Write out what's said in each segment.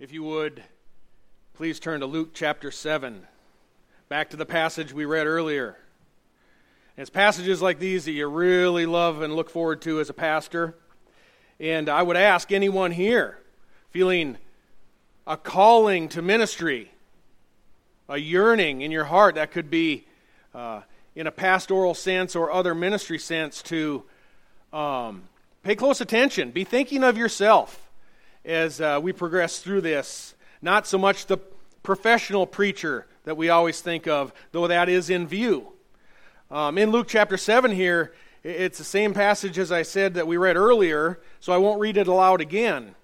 If you would, please turn to Luke chapter 7, back to the passage we read earlier. It's passages like these that you really love and look forward to as a pastor. And I would ask anyone here feeling a calling to ministry, a yearning in your heart that could be uh, in a pastoral sense or other ministry sense to um, pay close attention. Be thinking of yourself as uh, we progress through this. Not so much the professional preacher that we always think of, though that is in view. Um, in Luke chapter 7 here, it's the same passage as I said that we read earlier, so I won't read it aloud again.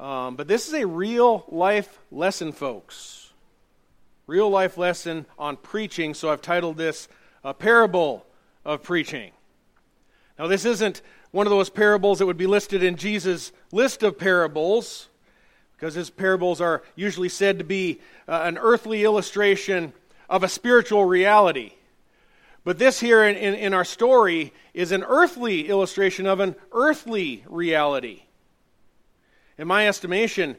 Um, but this is a real life lesson, folks. Real life lesson on preaching, so I've titled this A Parable of Preaching. Now, this isn't one of those parables that would be listed in Jesus' list of parables, because his parables are usually said to be uh, an earthly illustration of a spiritual reality. But this here in, in, in, our story is an earthly illustration of an earthly reality. In my estimation,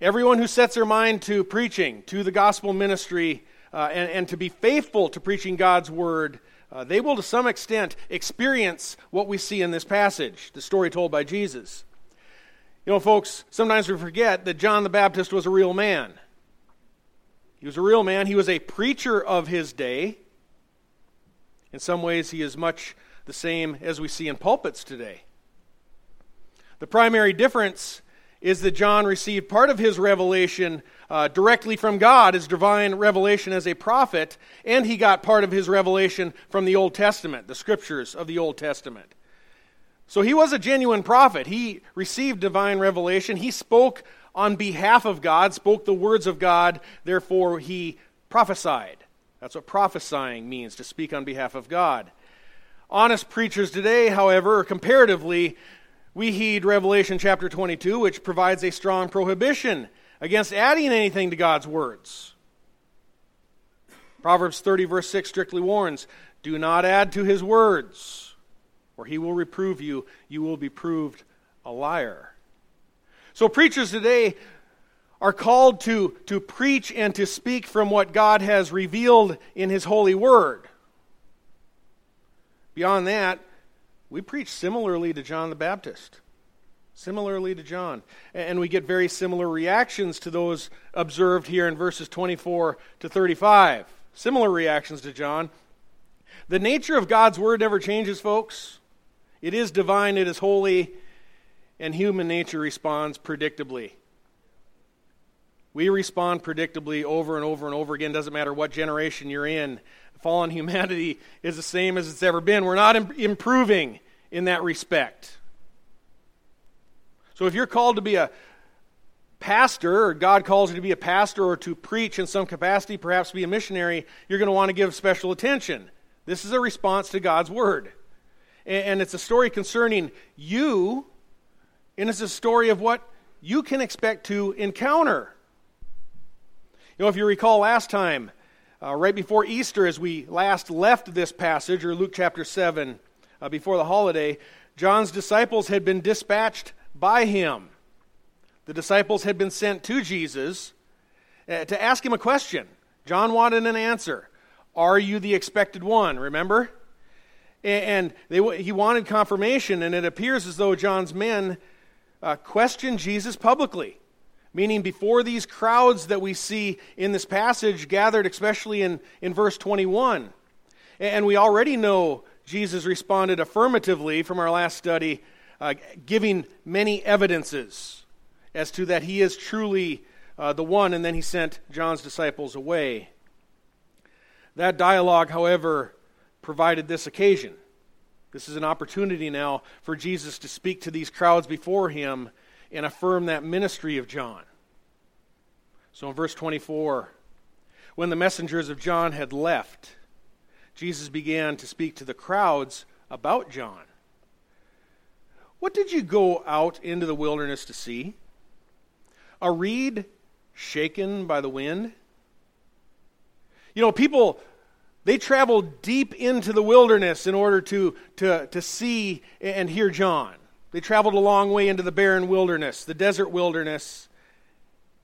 everyone who sets their mind to preaching, to the gospel ministry, uh, and, and to be faithful to preaching God's word uh, they will to some extent experience what we see in this passage, the story told by Jesus. You know, folks, sometimes we forget that John the Baptist was a real man. He was a real man. He was a preacher of his day. In some ways, he is much the same as we see in pulpits today. The primary difference is that John received part of his revelation uh, directly from God, his divine revelation as a prophet, and he got part of his revelation from the Old Testament, the scriptures of the Old Testament. So he was a genuine prophet. He received divine revelation. He spoke on behalf of God, spoke the words of God, therefore he prophesied. That's what prophesying means, to speak on behalf of God. Honest preachers today, however, comparatively, we heed Revelation chapter 22, which provides a strong prohibition against adding anything to God's words. Proverbs 30, verse 6 strictly warns do not add to his words, or he will reprove you. You will be proved a liar. So, preachers today are called to, to preach and to speak from what God has revealed in his holy word. Beyond that, we preach similarly to John the Baptist. Similarly to John. And we get very similar reactions to those observed here in verses 24 to 35. Similar reactions to John. The nature of God's word never changes, folks. It is divine, it is holy, and human nature responds predictably. We respond predictably over and over and over again. Doesn't matter what generation you're in fallen humanity is the same as it's ever been. We're not Im- improving in that respect. So if you're called to be a pastor, or God calls you to be a pastor or to preach in some capacity, perhaps be a missionary, you're going to want to give special attention. This is a response to God's word. And it's a story concerning you, and it's a story of what you can expect to encounter. You know, if you recall last time, uh, right before Easter, as we last left this passage, or Luke chapter 7, uh, before the holiday, John's disciples had been dispatched by him. The disciples had been sent to Jesus uh, to ask him a question. John wanted an answer. Are you the expected one? Remember? And they, he wanted confirmation, and it appears as though John's men uh, questioned Jesus publicly meaning before these crowds that we see in this passage gathered, especially in, in verse 21. And we already know Jesus responded affirmatively from our last study, uh, giving many evidences as to that he is truly uh, the one, and then he sent John's disciples away. That dialogue, however, provided this occasion. This is an opportunity now for Jesus to speak to these crowds before him and affirm that ministry of John. So in verse 24, when the messengers of John had left, Jesus began to speak to the crowds about John. What did you go out into the wilderness to see? A reed shaken by the wind? You know, people, they traveled deep into the wilderness in order to, to, to see and hear John. They traveled a long way into the barren wilderness, the desert wilderness.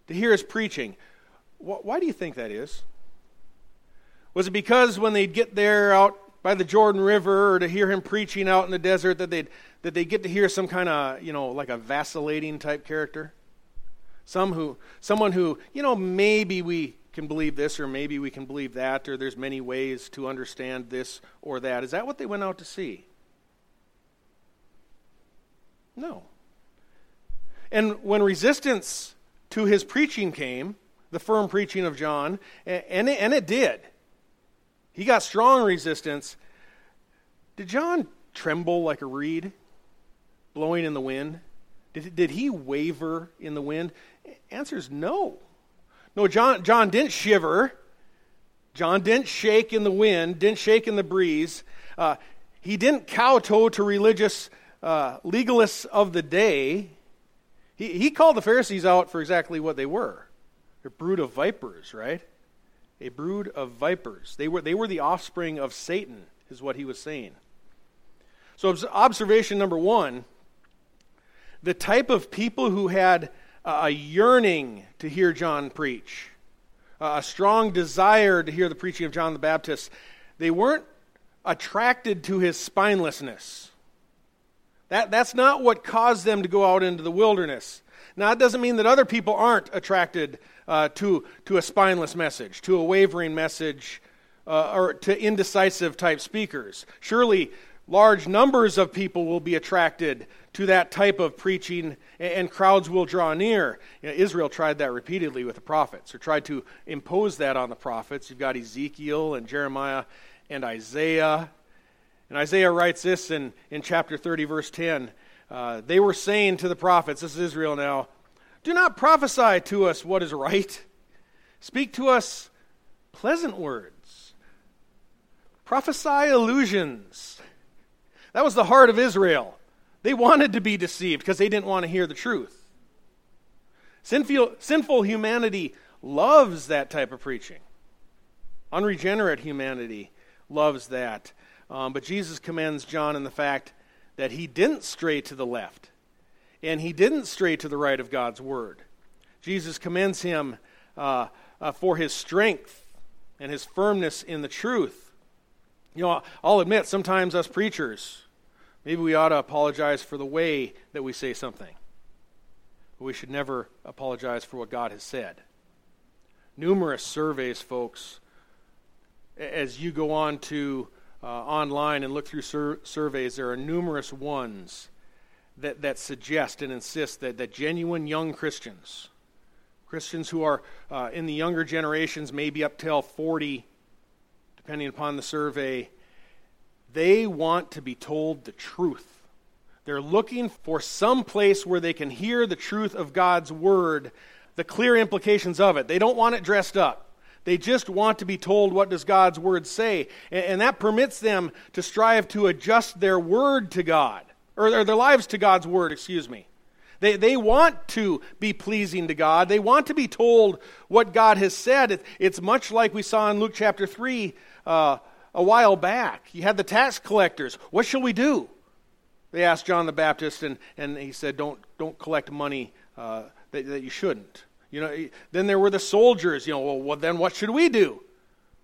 to hear his preaching. Why do you think that is? Was it because when they'd get there out by the Jordan River or to hear him preaching out in the desert that they'd, that they'd get to hear some kind of, you know, like a vacillating type character? Some who, someone who, you know, maybe we can believe this or maybe we can believe that or there's many ways to understand this or that. Is that what they went out to see? No. And when resistance to his preaching came, the firm preaching of John, and it, and it did, he got strong resistance. Did John tremble like a reed blowing in the wind? Did, did he waver in the wind? Answer is no. No, John, John didn't shiver. John didn't shake in the wind, didn't shake in the breeze. Uh, he didn't kowtow to religious uh, legalists of the day. He, he called the Pharisees out for exactly what they were. a brood of vipers, right? A brood of vipers. They were, they were the offspring of Satan, is what he was saying. So, observation number one the type of people who had a yearning to hear John preach, a strong desire to hear the preaching of John the Baptist, they weren't attracted to his spinelessness. That, that's not what caused them to go out into the wilderness. Now, it doesn't mean that other people aren't attracted uh, to, to a spineless message, to a wavering message, uh, or to indecisive type speakers. Surely, large numbers of people will be attracted to that type of preaching, and crowds will draw near. You know, Israel tried that repeatedly with the prophets, or tried to impose that on the prophets. You've got Ezekiel and Jeremiah and Isaiah. And Isaiah writes this in, in chapter 30, verse 10. Uh, they were saying to the prophets, this is Israel now, do not prophesy to us what is right. Speak to us pleasant words. Prophesy illusions. That was the heart of Israel. They wanted to be deceived because they didn't want to hear the truth. Sinful, sinful humanity loves that type of preaching. Unregenerate humanity loves that. Um, but Jesus commends John in the fact that he didn't stray to the left and he didn't stray to the right of God's word. Jesus commends him uh, uh, for his strength and his firmness in the truth. You know, I'll admit, sometimes us preachers, Maybe we ought to apologize for the way that we say something. But we should never apologize for what God has said. Numerous surveys, folks, as you go on to uh, online and look through sur- surveys, there are numerous ones that, that suggest and insist that, that genuine young Christians, Christians who are uh, in the younger generations, maybe up till 40, depending upon the survey, they want to be told the truth. They're looking for some place where they can hear the truth of God's word, the clear implications of it. They don't want it dressed up. They just want to be told what does God's word say. And, and that permits them to strive to adjust their word to God, or, or their lives to God's word, excuse me. They, they want to be pleasing to God. They want to be told what God has said. It, it's much like we saw in Luke chapter 3. Uh, a while back. You had the tax collectors. What shall we do? They asked John the Baptist, and, and he said, Don't, don't collect money uh, that, that you shouldn't. You know, then there were the soldiers. You know, well, well then what should we do?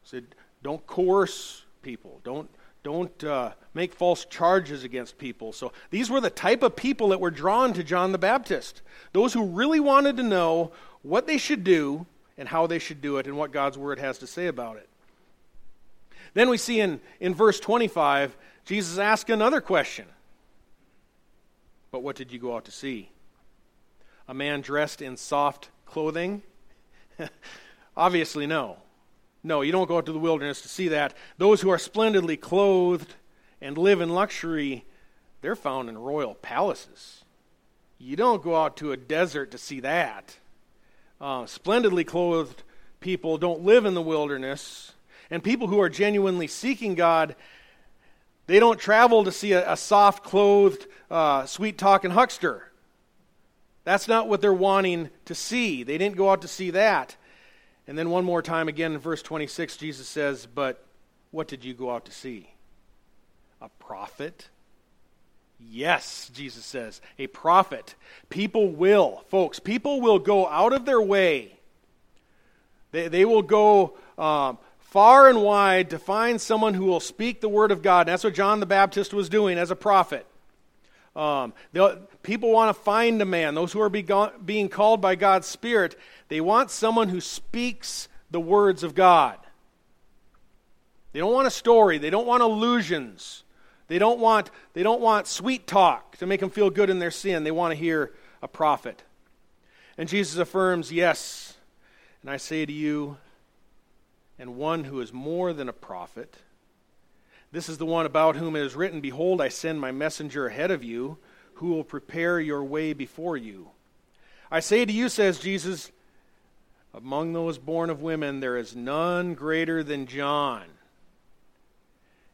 He said, Don't coerce people. Don't, don't uh, make false charges against people. So these were the type of people that were drawn to John the Baptist. Those who really wanted to know what they should do and how they should do it and what God's word has to say about it. Then we see in, in verse 25, Jesus asks another question. But what did you go out to see? A man dressed in soft clothing? Obviously, no. No, you don't go out to the wilderness to see that. Those who are splendidly clothed and live in luxury, they're found in royal palaces. You don't go out to a desert to see that. Uh, splendidly clothed people don't live in the wilderness. And people who are genuinely seeking God, they don't travel to see a, a soft clothed, uh, sweet talking huckster. That's not what they're wanting to see. They didn't go out to see that. And then one more time again in verse 26, Jesus says, But what did you go out to see? A prophet? Yes, Jesus says, a prophet. People will, folks, people will go out of their way. They, they will go um, far and wide to find someone who will speak the word of God. And that's what John the Baptist was doing as a prophet. Um, people want to find a man, those who are being called by God's Spirit, they want someone who speaks the words of God. They don't want a story, they don't want illusions. They don't want, they don't want sweet talk to make them feel good in their sin. They want to hear a prophet. And Jesus affirms, Yes, and I say to you, and one who is more than a prophet. This is the one about whom it is written, Behold, I send my messenger ahead of you, who will prepare your way before you. I say to you, says Jesus, among those born of women, there is none greater than John.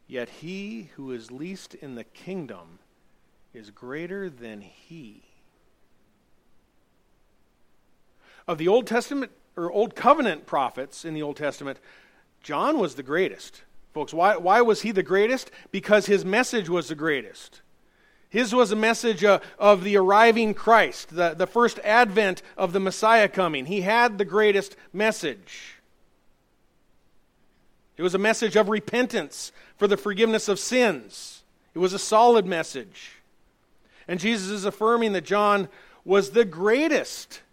Yet he who is least in the kingdom is greater than he. Of the Old Testament or Old Covenant prophets in the Old Testament, John was the greatest. Folks, why, why was he the greatest? Because his message was the greatest. His was a message uh, of the arriving Christ, the, the first advent of the Messiah coming. He had the greatest message. It was a message of repentance for the forgiveness of sins. It was a solid message. And Jesus is affirming that John was the greatest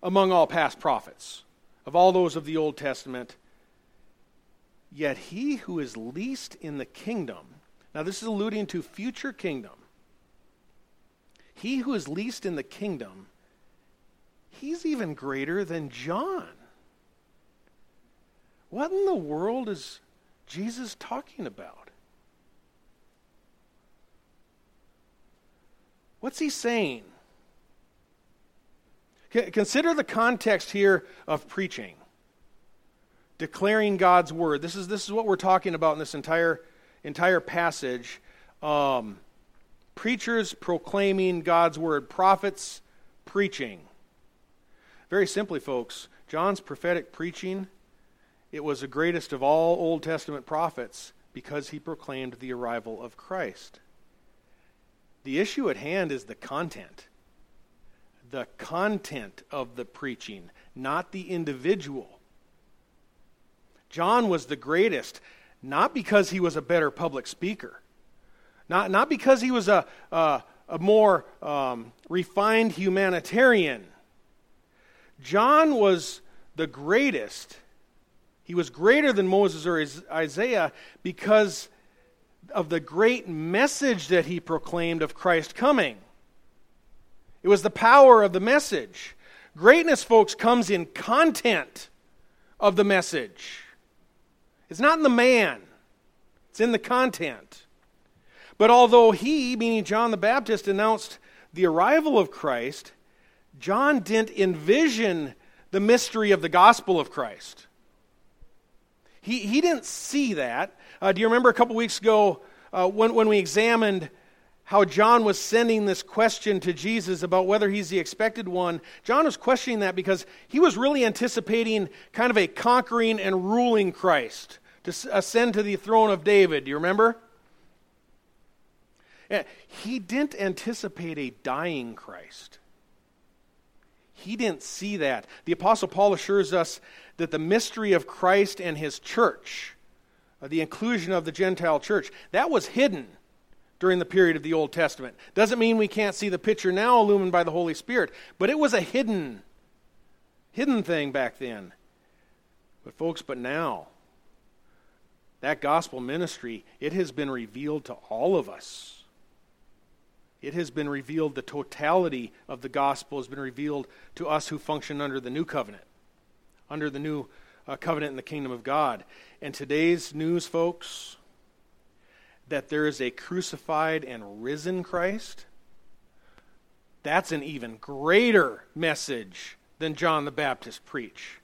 among all past prophets, of all those of the Old Testament. Yet he who is least in the kingdom, now this is alluding to future kingdom, he who is least in the kingdom, he's even greater than John. What in the world is Jesus talking about? What's he saying? Consider the context here of preaching, declaring God's word. This is, this is what we're talking about in this entire, entire passage. Um, preachers proclaiming God's word, prophets preaching. Very simply, folks, John's prophetic preaching, it was the greatest of all Old Testament prophets because he proclaimed the arrival of Christ. The issue at hand is the content the content of the preaching, not the individual. John was the greatest, not because he was a better public speaker, not, not because he was a, a, a more um, refined humanitarian. John was the greatest. He was greater than Moses or Isaiah because of the great message that he proclaimed of Christ coming. It was the power of the message. Greatness, folks, comes in content of the message. It's not in the man, it's in the content. But although he, meaning John the Baptist, announced the arrival of Christ, John didn't envision the mystery of the gospel of Christ. He, he didn't see that. Uh, do you remember a couple weeks ago uh, when, when we examined how John was sending this question to Jesus about whether he's the expected one. John was questioning that because he was really anticipating kind of a conquering and ruling Christ to ascend to the throne of David. Do you remember? He didn't anticipate a dying Christ. He didn't see that. The Apostle Paul assures us that the mystery of Christ and his church, uh, the inclusion of the Gentile church, that was hidden during the period of the Old Testament. Doesn't mean we can't see the picture now illumined by the Holy Spirit, but it was a hidden hidden thing back then. But folks, but now that gospel ministry, it has been revealed to all of us. It has been revealed, the totality of the gospel has been revealed to us who function under the new covenant, under the new uh, covenant in the kingdom of God. And today's news, folks, that there is a crucified and risen Christ, that's an even greater message than John the Baptist preached.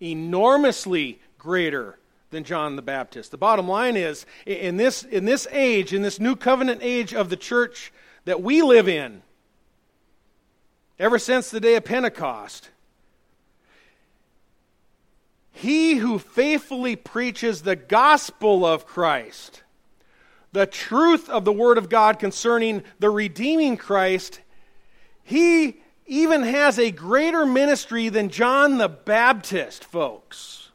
Enormously greater than John the Baptist. The bottom line is in this, in this age, in this new covenant age of the church that we live in, ever since the day of Pentecost, he who faithfully preaches the gospel of Christ the truth of the Word of God concerning the redeeming Christ, he even has a greater ministry than John the Baptist, folks.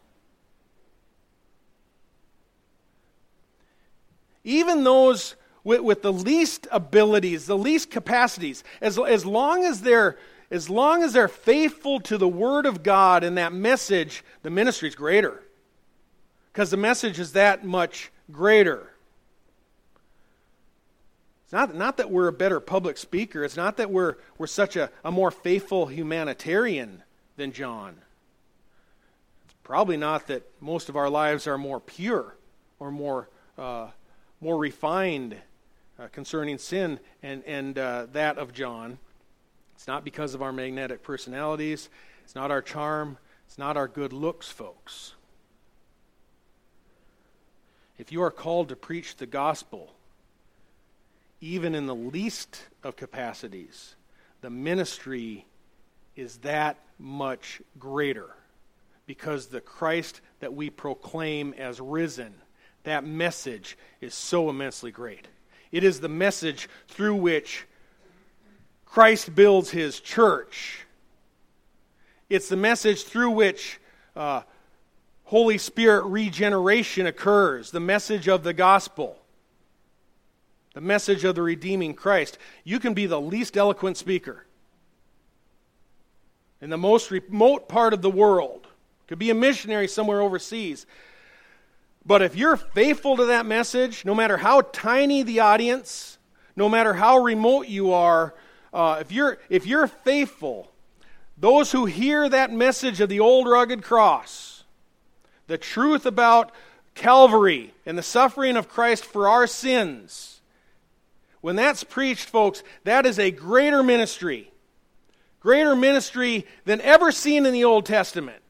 Even those with, with the least abilities, the least capacities, as, as long as they're as long as they're faithful to the Word of God and that message, the ministry is greater. Because the message is that much greater. It's not, not that we're a better public speaker. It's not that we're, we're such a, a more faithful humanitarian than John. It's probably not that most of our lives are more pure or more, uh, more refined uh, concerning sin and, and uh, that of John. It's not because of our magnetic personalities. It's not our charm. It's not our good looks, folks. If you are called to preach the gospel, even in the least of capacities, the ministry is that much greater because the Christ that we proclaim as risen, that message is so immensely great. It is the message through which Christ builds his church. It's the message through which uh, Holy Spirit regeneration occurs, the message of the gospel the message of the redeeming Christ, you can be the least eloquent speaker in the most remote part of the world. Could be a missionary somewhere overseas. But if you're faithful to that message, no matter how tiny the audience, no matter how remote you are, uh, if, you're, if you're faithful, those who hear that message of the old rugged cross, the truth about Calvary and the suffering of Christ for our sins, when that's preached, folks, that is a greater ministry. Greater ministry than ever seen in the Old Testament.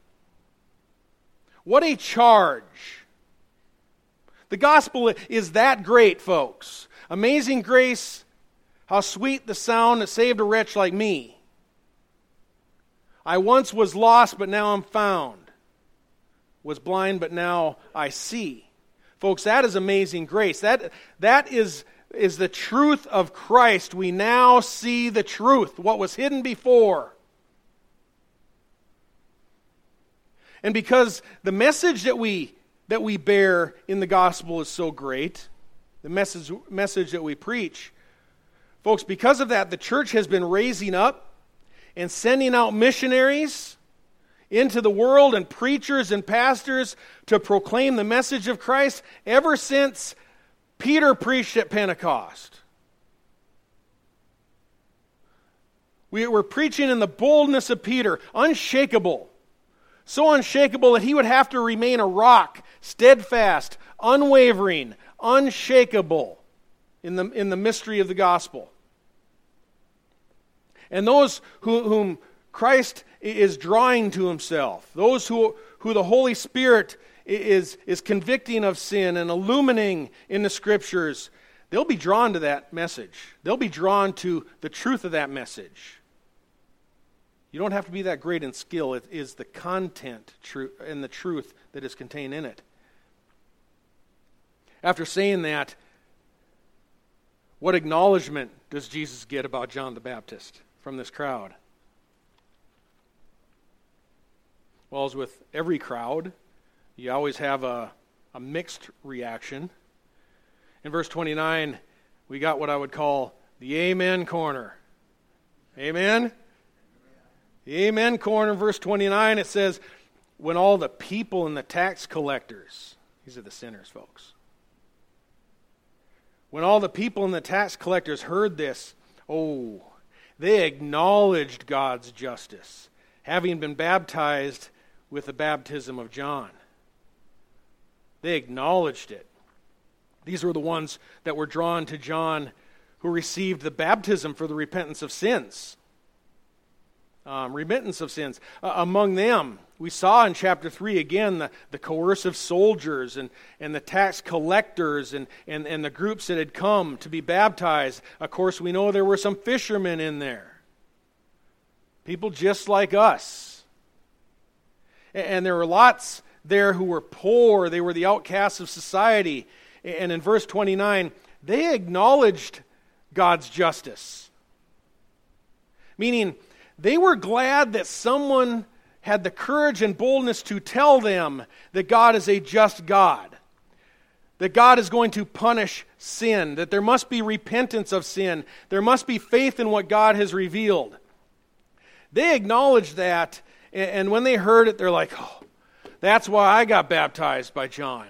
What a charge. The gospel is that great, folks. Amazing grace, how sweet the sound that saved a wretch like me. I once was lost, but now I'm found. Was blind, but now I see. Folks, that is amazing grace. That, that is is the truth of Christ. We now see the truth, what was hidden before. And because the message that we that we bear in the gospel is so great, the message message that we preach, folks, because of that, the church has been raising up and sending out missionaries into the world and preachers and pastors to proclaim the message of Christ ever since Peter preached at Pentecost. We were preaching in the boldness of Peter, unshakable. So unshakable that he would have to remain a rock, steadfast, unwavering, unshakable in the, in the mystery of the gospel. And those who, whom Christ is drawing to himself, those who, who the Holy Spirit is, is convicting of sin and illuminating in the scriptures, they'll be drawn to that message. They'll be drawn to the truth of that message. You don't have to be that great in skill. It is the content and the truth that is contained in it. After saying that, what acknowledgement does Jesus get about John the Baptist from this crowd? Well, as with every crowd, you always have a, a mixed reaction. In verse 29, we got what I would call the Amen corner. Amen? The Amen corner, verse 29, it says, When all the people and the tax collectors, these are the sinners, folks. When all the people and the tax collectors heard this, oh, they acknowledged God's justice, having been baptized with the baptism of John. They acknowledged it. These were the ones that were drawn to John who received the baptism for the repentance of sins. Um, remittance of sins. Uh, among them, we saw in chapter 3 again the, the coercive soldiers and, and the tax collectors and, and, and the groups that had come to be baptized. Of course, we know there were some fishermen in there. People just like us. And, and there were lots there who were poor, they were the outcasts of society. And in verse 29, they acknowledged God's justice. Meaning, they were glad that someone had the courage and boldness to tell them that God is a just God, that God is going to punish sin, that there must be repentance of sin, there must be faith in what God has revealed. They acknowledged that, and when they heard it, they're like, oh, that's why I got baptized by John.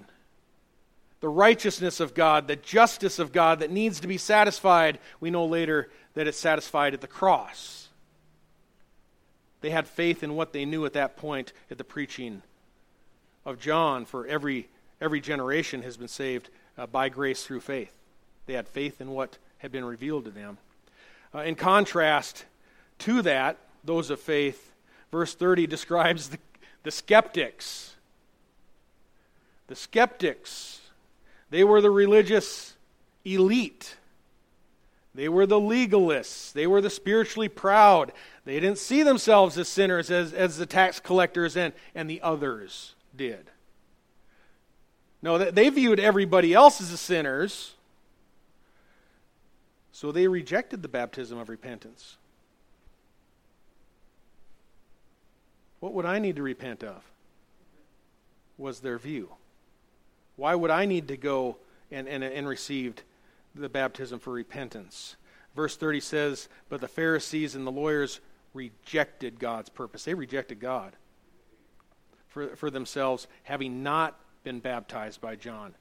The righteousness of God, the justice of God that needs to be satisfied, we know later that it's satisfied at the cross. They had faith in what they knew at that point at the preaching of John, for every, every generation has been saved uh, by grace through faith. They had faith in what had been revealed to them. Uh, in contrast to that, those of faith, verse 30 describes the, the skeptics. The skeptics, they were the religious elite. They were the legalists. They were the spiritually proud. They didn't see themselves as sinners as, as the tax collectors and, and the others did. No, they viewed everybody else as sinners, so they rejected the baptism of repentance. What would I need to repent of? Was their view. Why would I need to go and, and, and received the baptism for repentance? Verse 30 says, But the Pharisees and the lawyers rejected God's purpose. They rejected God for, for themselves, having not been baptized by John.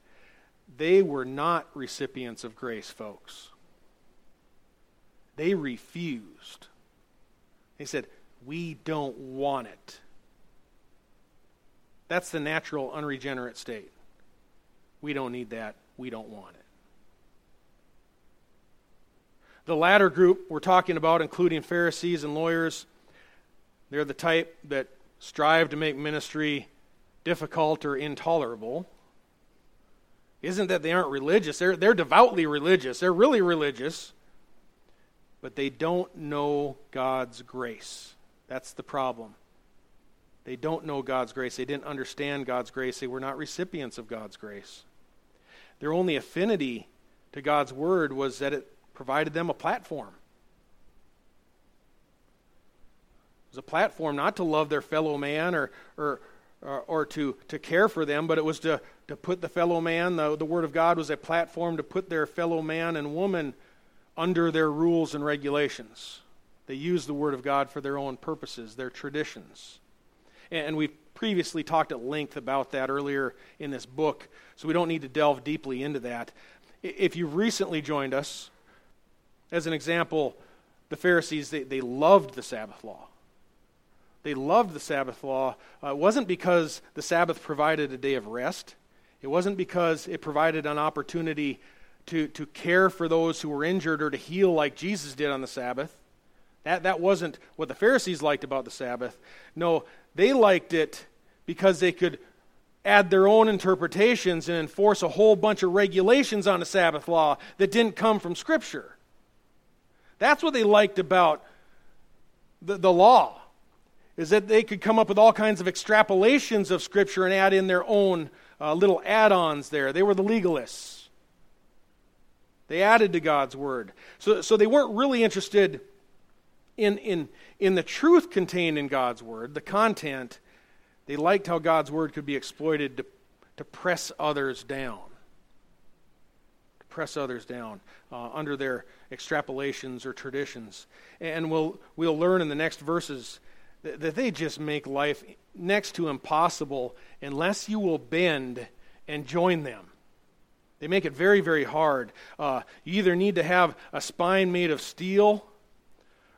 They were not recipients of grace, folks. They refused. They said, We don't want it. That's the natural, unregenerate state. We don't need that. We don't want it. The latter group we're talking about, including Pharisees and lawyers, they're the type that strive to make ministry difficult or intolerable. Isn't that they aren't religious? They're, they're devoutly religious. They're really religious. But they don't know God's grace. That's the problem. They don't know God's grace. They didn't understand God's grace. They were not recipients of God's grace. Their only affinity to God's word was that it provided them a platform. It was a platform not to love their fellow man or, or, or, or, to, to care for them, but it was to, to put the fellow man, the, the Word of God was a platform to put their fellow man and woman under their rules and regulations. They use the Word of God for their own purposes, their traditions. And we've previously talked at length about that earlier in this book, so we don't need to delve deeply into that. If you've recently joined us, as an example, the Pharisees, they, they loved the Sabbath law. They loved the Sabbath law. Uh, it wasn't because the Sabbath provided a day of rest, it wasn't because it provided an opportunity to, to care for those who were injured or to heal like Jesus did on the Sabbath. That, that wasn't what the Pharisees liked about the Sabbath. No, they liked it because they could add their own interpretations and enforce a whole bunch of regulations on the Sabbath law that didn't come from Scripture. That's what they liked about the, the law, is that they could come up with all kinds of extrapolations of Scripture and add in their own uh, little add ons there. They were the legalists. They added to God's Word. So, so they weren't really interested in, in, in the truth contained in God's Word, the content. They liked how God's Word could be exploited to, to press others down. To press others down uh, under their extrapolations or traditions. And we'll, we'll learn in the next verses that, that they just make life next to impossible unless you will bend and join them. They make it very, very hard. Uh, you either need to have a spine made of steel,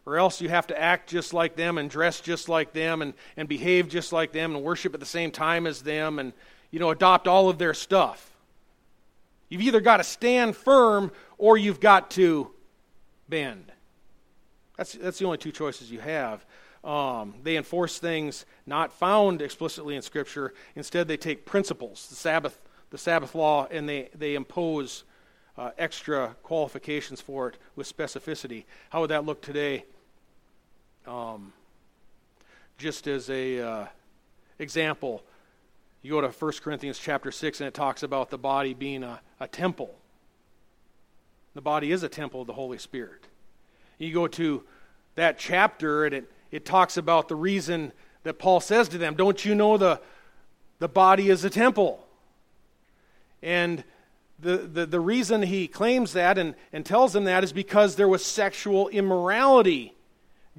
or else you have to act just like them and dress just like them and, and behave just like them and worship at the same time as them and, you know, adopt all of their stuff. You've either got to stand firm or you've got to bend. That's, that's the only two choices you have. Um, they enforce things not found explicitly in Scripture. Instead, they take principles, the Sabbath, the Sabbath law, and they, they impose uh, extra qualifications for it with specificity. How would that look today? Um, just as a uh, example, You go to 1 Corinthians chapter 6, and it talks about the body being a, a temple. The body is a temple of the Holy Spirit. You go to that chapter, and it, it talks about the reason that Paul says to them, Don't you know the, the body is a temple? And the, the, reason he claims that and, and tells them that is because there was sexual immorality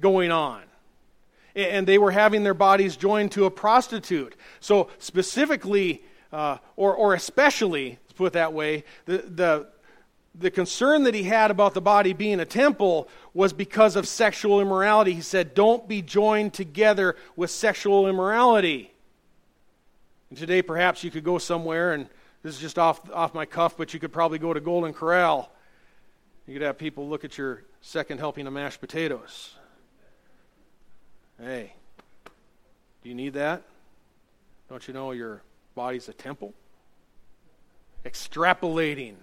going on. And they were having their bodies joined to a prostitute. So, specifically, uh, or, or especially, let's put it that way, the, the, the concern that he had about the body being a temple was because of sexual immorality. He said, Don't be joined together with sexual immorality. And today, perhaps you could go somewhere, and this is just off, off my cuff, but you could probably go to Golden Corral. You could have people look at your second helping of mashed potatoes. Hey, do you need that? Don't you know your body's a temple? Extrapolating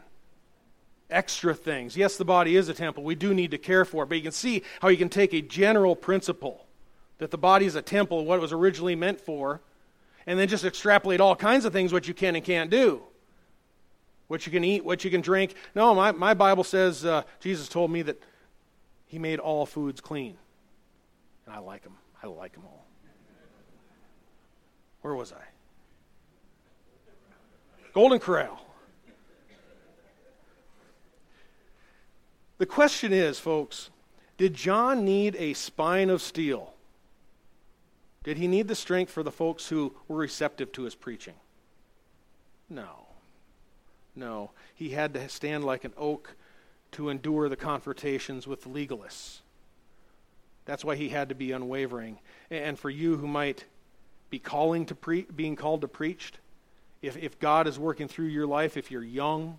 extra things. Yes, the body is a temple. We do need to care for it. But you can see how you can take a general principle that the body is a temple, what it was originally meant for, and then just extrapolate all kinds of things what you can and can't do. What you can eat, what you can drink. No, my, my Bible says uh, Jesus told me that he made all foods clean. And I like them. I like them all. Where was I? Golden Corral. The question is, folks, did John need a spine of steel? Did he need the strength for the folks who were receptive to his preaching? No. No. He had to stand like an oak to endure the confrontations with legalists. That's why he had to be unwavering. And for you who might be calling to pre- being called to preach, if, if God is working through your life, if you're young,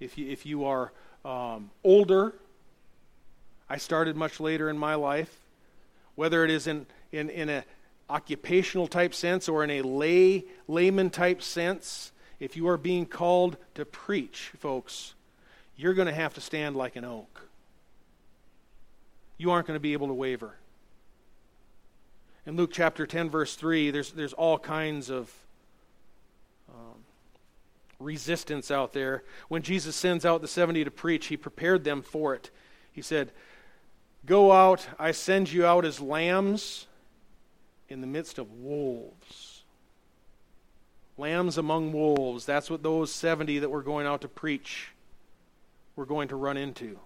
if you, if you are um, older. I started much later in my life, whether it is in, in, in an occupational type sense or in a lay layman type sense. If you are being called to preach, folks, you're going to have to stand like an oak. You aren't going to be able to waver. In Luke chapter 10, verse 3, there's, there's all kinds of um, resistance out there. When Jesus sends out the 70 to preach, he prepared them for it. He said, Go out, I send you out as lambs in the midst of wolves. Lambs among wolves. That's what those 70 that were going out to preach were going to run into.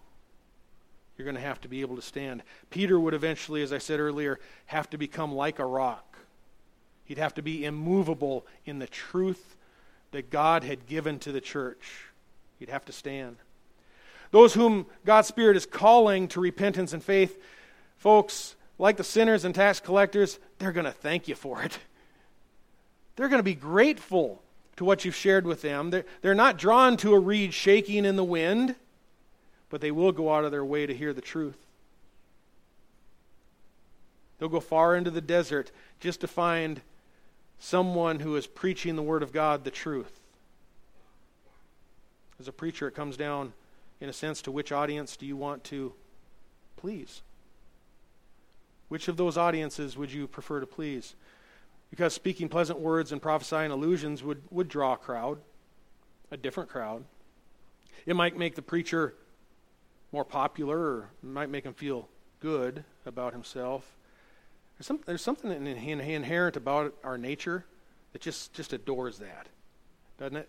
You're going to have to be able to stand. Peter would eventually, as I said earlier, have to become like a rock. He'd have to be immovable in the truth that God had given to the church. He'd have to stand. Those whom God's Spirit is calling to repentance and faith, folks, like the sinners and tax collectors, they're going to thank you for it. They're going to be grateful to what you've shared with them. They're, they're not drawn to a reed shaking in the wind, but they will go out of their way to hear the truth. They'll go far into the desert just to find someone who is preaching the Word of God, the truth. As a preacher, it comes down, in a sense, to which audience do you want to please? Which of those audiences would you prefer to please? Because speaking pleasant words and prophesying illusions would, would draw a crowd, a different crowd. It might make the preacher more popular, or might make him feel good about himself. There's, some, there's something inherent about our nature that just, just adores that, doesn't it?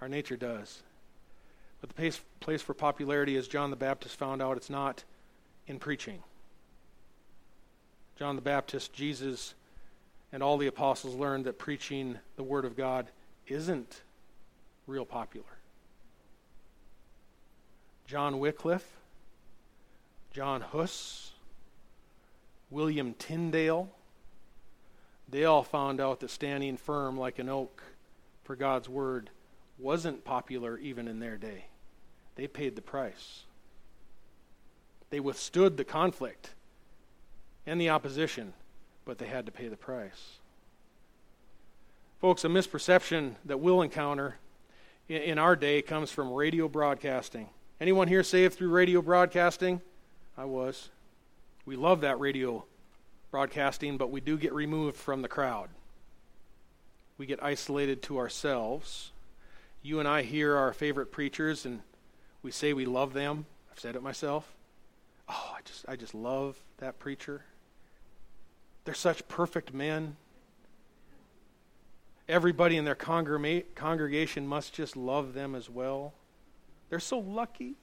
Our nature does. But the place, place for popularity, as John the Baptist found out, it's not in preaching. John the Baptist, Jesus, and all the apostles learned that preaching the Word of God isn't real popular. John Wycliffe, John Huss, William Tyndale, they all found out that standing firm like an oak for God's word wasn't popular even in their day. They paid the price. They withstood the conflict and the opposition, but they had to pay the price. Folks, a misperception that we'll encounter in our day comes from radio broadcasting. Anyone here saved through radio broadcasting? I was. We love that radio broadcasting, but we do get removed from the crowd. we get isolated to ourselves. You and I hear our favorite preachers and we say we love them. I've said it myself. Oh, I just I just love that preacher. They're such perfect men. Everybody in their congregation must just love them as well. They're so lucky.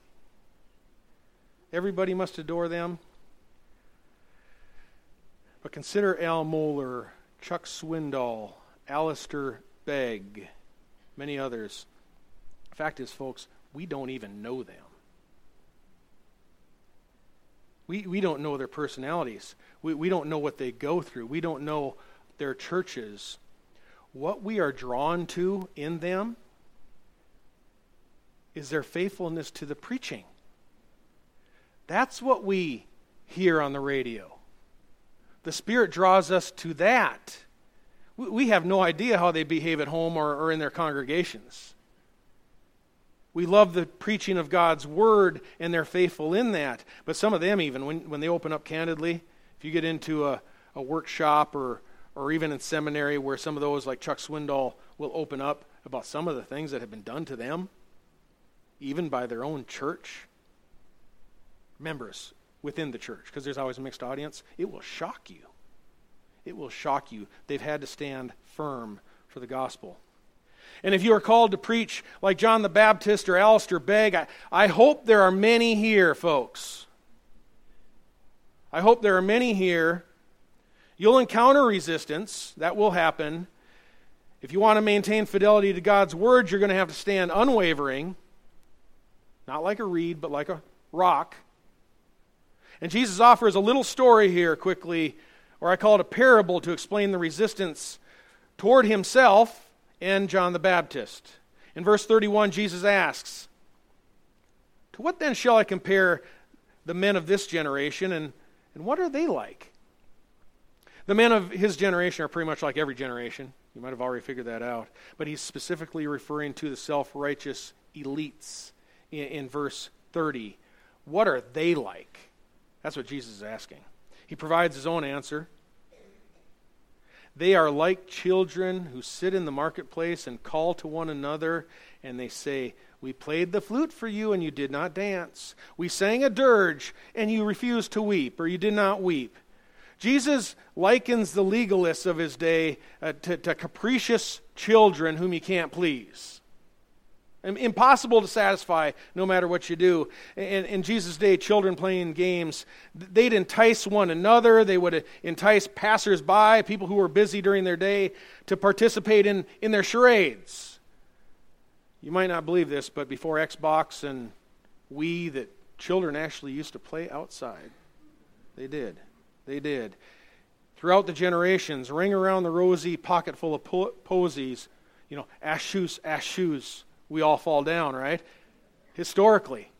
Everybody must adore them. But consider Al Mohler, Chuck Swindoll, Alistair Begg, many others. The fact is, folks, we don't even know them. We, we don't know their personalities. We, we don't know what they go through. We don't know their churches. What we are drawn to in them is their faithfulness to the preaching. That's what we hear on the radio. The Spirit draws us to that. We have no idea how they behave at home or, or in their congregations. We love the preaching of God's word, and they're faithful in that. But some of them, even when, when they open up candidly, if you get into a, a workshop or, or even in seminary where some of those, like Chuck Swindoll, will open up about some of the things that have been done to them, even by their own church members within the church, because there's always a mixed audience, it will shock you. It will shock you. They've had to stand firm for the gospel. And if you are called to preach like John the Baptist or Alistair Begg, I, I hope there are many here, folks. I hope there are many here. You'll encounter resistance. That will happen. If you want to maintain fidelity to God's word, you're going to have to stand unwavering, not like a reed, but like a rock. And Jesus offers a little story here quickly, or I call it a parable to explain the resistance toward himself and John the Baptist. In verse 31, Jesus asks, To what then shall I compare the men of this generation, and, and what are they like? The men of his generation are pretty much like every generation. You might have already figured that out. But he's specifically referring to the self righteous elites in, in verse 30. What are they like? That's what Jesus is asking. He provides his own answer. They are like children who sit in the marketplace and call to one another, and they say, We played the flute for you, and you did not dance. We sang a dirge, and you refused to weep, or you did not weep. Jesus likens the legalists of his day uh, to, to capricious children whom he can't please. Impossible to satisfy no matter what you do. In, in Jesus' day, children playing games, they'd entice one another. They would uh, entice passersby, people who were busy during their day, to participate in, in their charades. You might not believe this, but before Xbox and Wii, that children actually used to play outside. They did. They did. Throughout the generations, ring around the rosy pocket full of po- posies, you know, ash shoes, ash shoes we all fall down, right? Historically.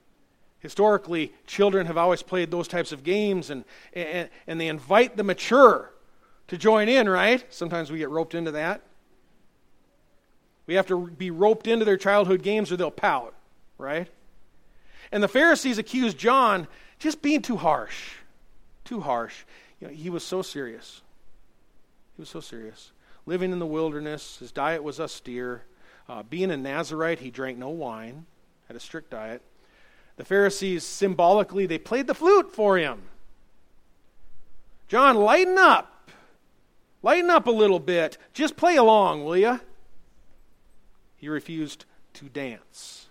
Historically, children have always played those types of games and, and, and they invite the mature to join in, right? Sometimes we get roped into that. We have to be roped into their childhood games or they'll pout, right? And the Pharisees accused John just being too harsh. Too harsh. You know, he was so serious. He was so serious. Living in the wilderness, his diet was austere. Uh, being a Nazarite, he drank no wine, had a strict diet. The Pharisees symbolically they played the flute for him. John, lighten up. Lighten up a little bit. Just play along, will you? He refused to dance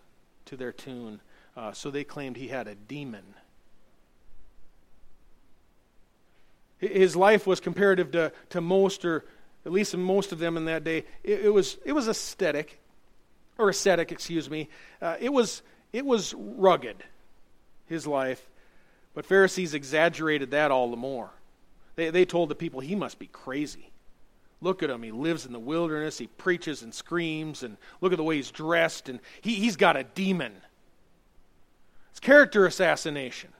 to their tune, uh, so they claimed he had a demon. His life was comparative to, to most, or at least most of them in that day. It, it was, it was aesthetic or ascetic, excuse me. Uh, it was it was rugged, his life, but Pharisees exaggerated that all the more. They they told the people he must be crazy. Look at him. He lives in the wilderness. He preaches and screams, and look at the way he's dressed, and he, he's got a demon. It's character assassination.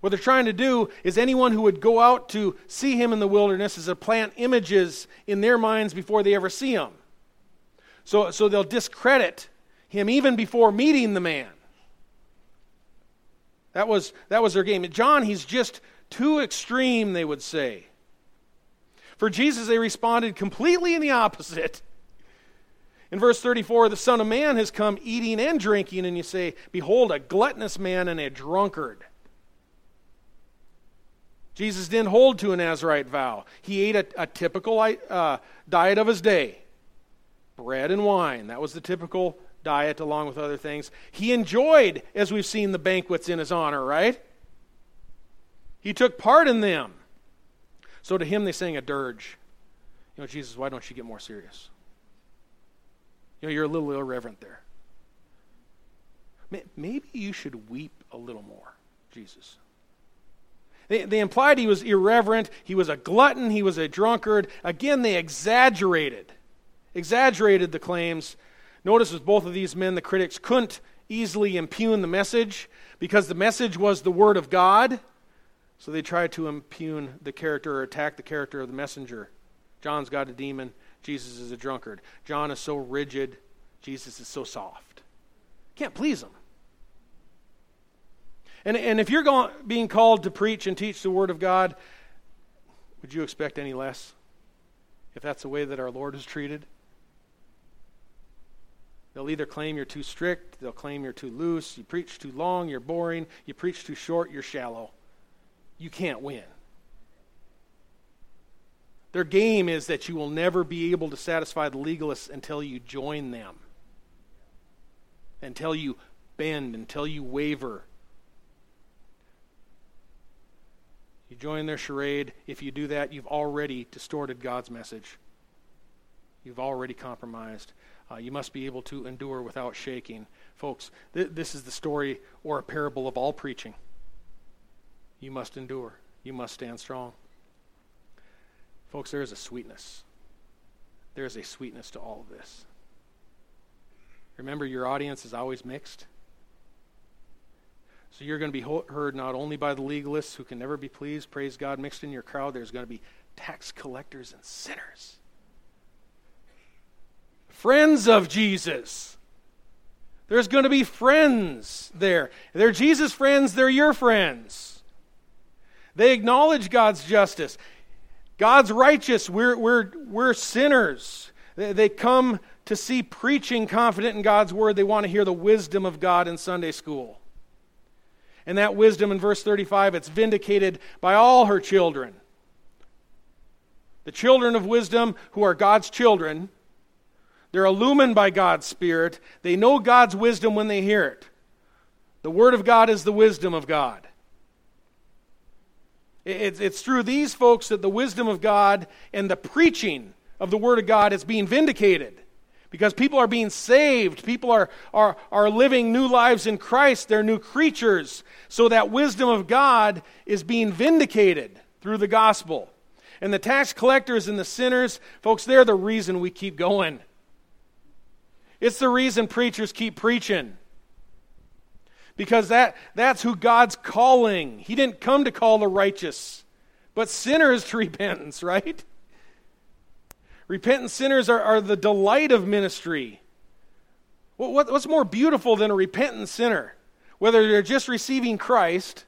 What they're trying to do is anyone who would go out to see him in the wilderness is to plant images in their minds before they ever see him. So, so they'll discredit him even before meeting the man. That was, that was their game. John, he's just too extreme, they would say. For Jesus, they responded completely in the opposite. In verse 34, the Son of Man has come eating and drinking, and you say, Behold, a gluttonous man and a drunkard. Jesus didn't hold to a Nazarite vow. He ate a, a typical uh, diet of his day bread and wine. That was the typical diet, along with other things. He enjoyed, as we've seen, the banquets in his honor, right? He took part in them. So to him, they sang a dirge. You know, Jesus, why don't you get more serious? You know, you're a little irreverent there. Maybe you should weep a little more, Jesus. They, they, implied he was irreverent, he was a glutton, he was a drunkard. Again, they exaggerated, exaggerated the claims. Notice with both of these men, the critics couldn't easily impugn the message because the message was the Word of God. So they tried to impugn the character or attack the character of the messenger. John's got a demon. Jesus is a drunkard. John is so rigid. Jesus is so soft. Can't please him. And, and if you're going, being called to preach and teach the Word of God, would you expect any less if that's the way that our Lord is treated? They'll either claim you're too strict, they'll claim you're too loose, you preach too long, you're boring, you preach too short, you're shallow. You can't win. Their game is that you will never be able to satisfy the legalists until you join them, until you bend, until you waver. You join their charade. If you do that, you've already distorted God's message. You've already compromised. Uh, you must be able to endure without shaking. Folks, th- this is the story or a parable of all preaching. You must endure, you must stand strong. Folks, there is a sweetness. There is a sweetness to all of this. Remember, your audience is always mixed. So you're going to be heard not only by the legalists who can never be pleased, praise God, mixed in your crowd, there's going to be tax collectors and sinners. Friends of Jesus. There's going to be friends there. They're Jesus' friends, they're your friends. They acknowledge God's justice. God's righteous. We're, we're, we're sinners. They, they come to see preaching confident in God's word. They want to hear the wisdom of God in Sunday school. And that wisdom in verse 35, it's vindicated by all her children. The children of wisdom, who are God's children, they're illumined by God's Spirit. They know God's wisdom when they hear it. The Word of God is the wisdom of God. It's, through these folks that the wisdom of God and the preaching of the Word of God is being vindicated. Because people are being saved. People are, are, are living new lives in Christ. They're new creatures. So that wisdom of God is being vindicated through the gospel. And the tax collectors and the sinners, folks, they're the reason we keep going. It's the reason preachers keep preaching because that, that's who God's calling. He didn't come to call the righteous, but sinners to repentance, right? Repentant sinners are, are the delight of ministry. What, what, what's more beautiful than a repentant sinner? Whether they're just receiving Christ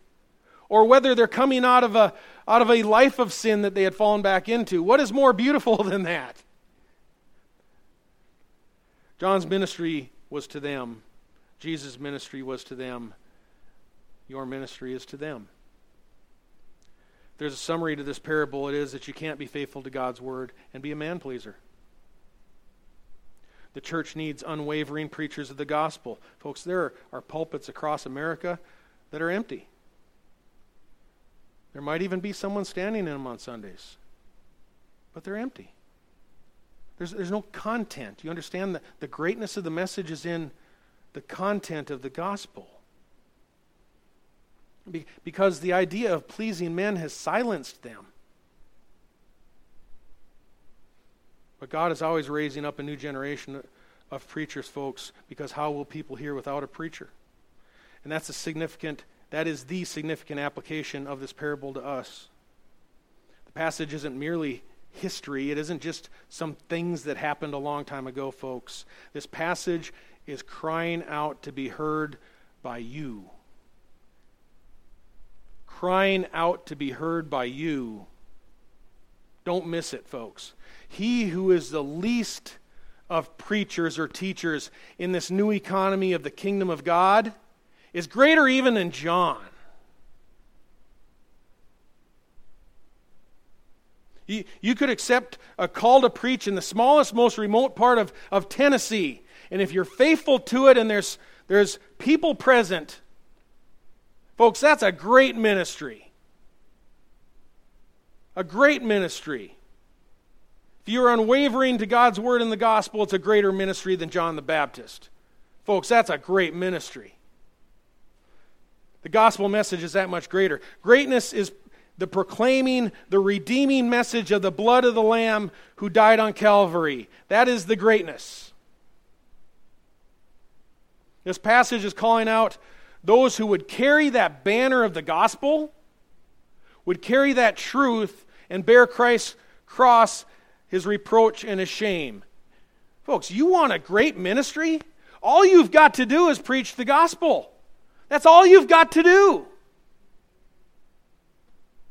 or whether they're coming out of a, out of a life of sin that they had fallen back into. What is more beautiful than that? John's ministry was to them Jesus' ministry was to them. Your ministry is to them. There's a summary to this parable. It is that you can't be faithful to God's word and be a man pleaser. The church needs unwavering preachers of the gospel. Folks, there are pulpits across America that are empty. There might even be someone standing in them on Sundays, but they're empty. There's, there's no content. You understand that the greatness of the message is in the content of the gospel. Be- because the idea of pleasing men has silenced them. But God is always raising up a new generation of preachers, folks, because how will people hear without a preacher? And that's a significant, that is the significant application of this parable to us. The passage isn't merely history, it isn't just some things that happened a long time ago, folks. This passage is crying out to be heard by you. Crying out to be heard by you. Don't miss it, folks. He who is the least of preachers or teachers in this new economy of the kingdom of God is greater even than John. You, you could accept a call to preach in the smallest, most remote part of, of Tennessee. And if you're faithful to it and there's, there's people present, folks, that's a great ministry. A great ministry. If you're unwavering to God's word and the gospel, it's a greater ministry than John the Baptist. Folks, that's a great ministry. The gospel message is that much greater. Greatness is the proclaiming, the redeeming message of the blood of the Lamb who died on Calvary. That is the greatness. This passage is calling out those who would carry that banner of the gospel, would carry that truth, and bear Christ's cross, his reproach, and his shame. Folks, you want a great ministry? All you've got to do is preach the gospel. That's all you've got to do.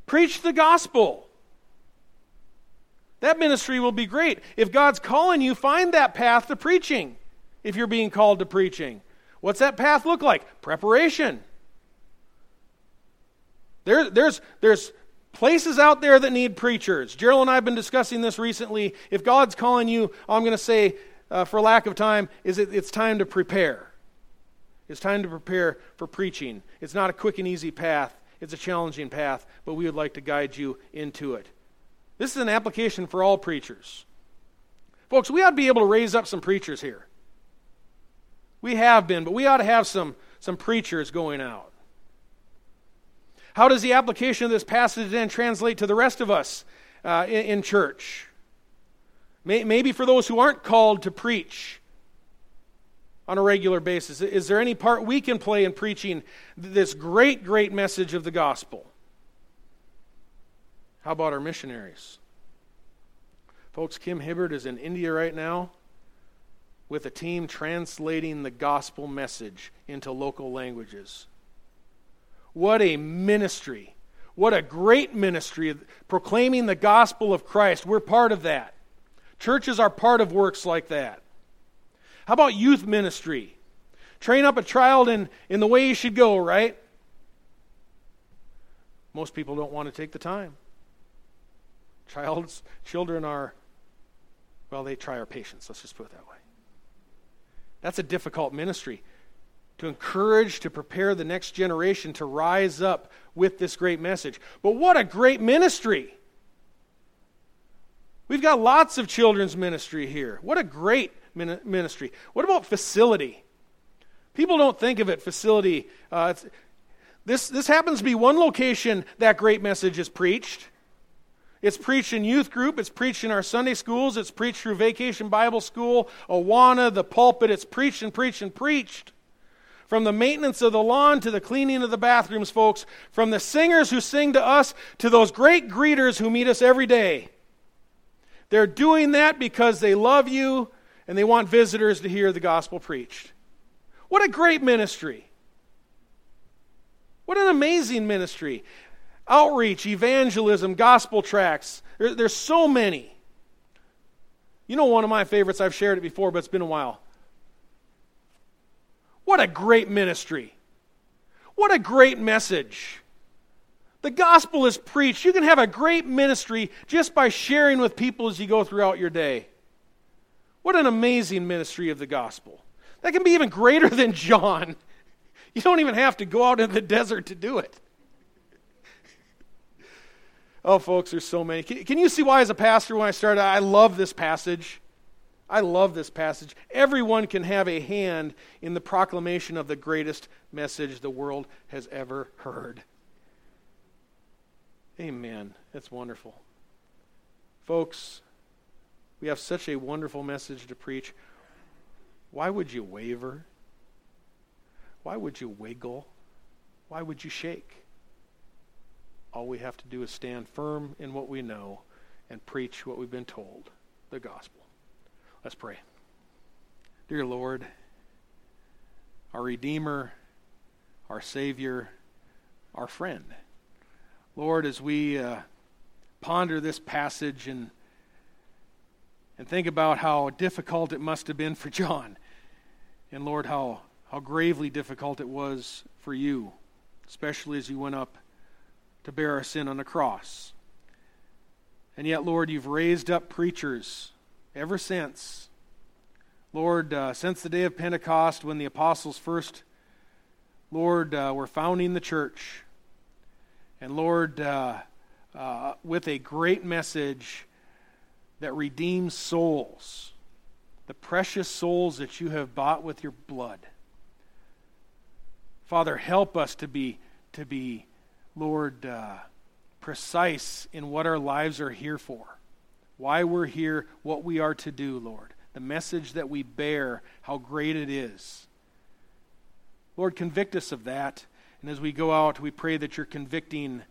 Preach the gospel. That ministry will be great. If God's calling you, find that path to preaching if you're being called to preaching. What's that path look like? Preparation. There, there's, there's places out there that need preachers. Gerald and I have been discussing this recently. If God's calling you, I'm going to say, uh, for lack of time, is it, it's time to prepare. It's time to prepare for preaching. It's not a quick and easy path. It's a challenging path, but we would like to guide you into it. This is an application for all preachers. Folks, we ought to be able to raise up some preachers here. We have been, but we ought to have some, some preachers going out. How does the application of this passage then translate to the rest of us uh, in, in, church? maybe for those who aren't called to preach, on a regular basis? Is there any part we can play in preaching this great, great message of the gospel? How about our missionaries? Folks, Kim Hibbert is in India right now with a team translating the gospel message into local languages. What a ministry! What a great ministry proclaiming the gospel of Christ. We're part of that. Churches are part of works like that. How about youth ministry? Train up a child in, in the way he should go, right? Most people don't want to take the time. Child's children are, well, they try our patience. Let's just put it that way. That's a difficult ministry to encourage, to prepare the next generation to rise up with this great message. But what a great ministry! We've got lots of children's ministry here. What a great ministry. What about facility? People don't think of it, facility. Uh, this, this happens to be one location that great message is preached. It's preached in youth group, it's preached in our Sunday schools, it's preached through Vacation Bible School, Awana, the pulpit. It's preached and preached and preached. From the maintenance of the lawn to the cleaning of the bathrooms, folks, from the singers who sing to us to those great greeters who meet us every day. They're doing that because they love you and they want visitors to hear the gospel preached. What a great ministry! What an amazing ministry. Outreach, evangelism, gospel tracts. There, there's so many. You know, one of my favorites, I've shared it before, but it's been a while. What a great ministry. What a great message. The gospel is preached. You can have a great ministry just by sharing with people as you go throughout your day. What an amazing ministry of the gospel. That can be even greater than John. You don't even have to go out in the desert to do it. Oh, folks, there's so many. Can, you see why, as a pastor, when I started, I love this passage? I love this passage. Everyone can have a hand in the proclamation of the greatest message the world has ever heard. Amen. That's wonderful. Folks, we have such a wonderful message to preach. Why would you waver? Why would you wiggle? Why would you shake? All we have to do is stand firm in what we know and preach what we've been told the gospel. Let's pray. Dear Lord, our Redeemer, our Savior, our friend. Lord, as we uh, ponder this passage and And think about how difficult it must have been for John. And Lord, how, how gravely difficult it was for you, especially as you went up to bear our sin on the cross. And yet, Lord, you've raised up preachers ever since. Lord, uh, since the day of Pentecost, when the apostles first, Lord, uh, were founding the church. And Lord, uh, uh with a great message that redeems souls, the precious souls that you have bought with your blood. Father, help us to be, to be Lord, uh, precise in what our lives are here for, why we're here, what we are to do, Lord, the message that we bear, how great it is. Lord, convict us of that. And as we go out, we pray that you're convicting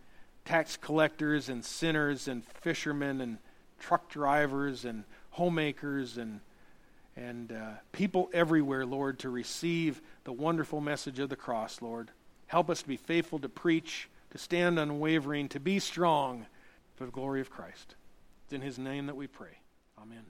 tax collectors and sinners and fishermen and truck drivers and homemakers and and uh, people everywhere, Lord, to receive the wonderful message of the cross, Lord. Help us to be faithful to preach, to stand unwavering, to be strong for the glory of Christ. It's in His name that we pray. Amen.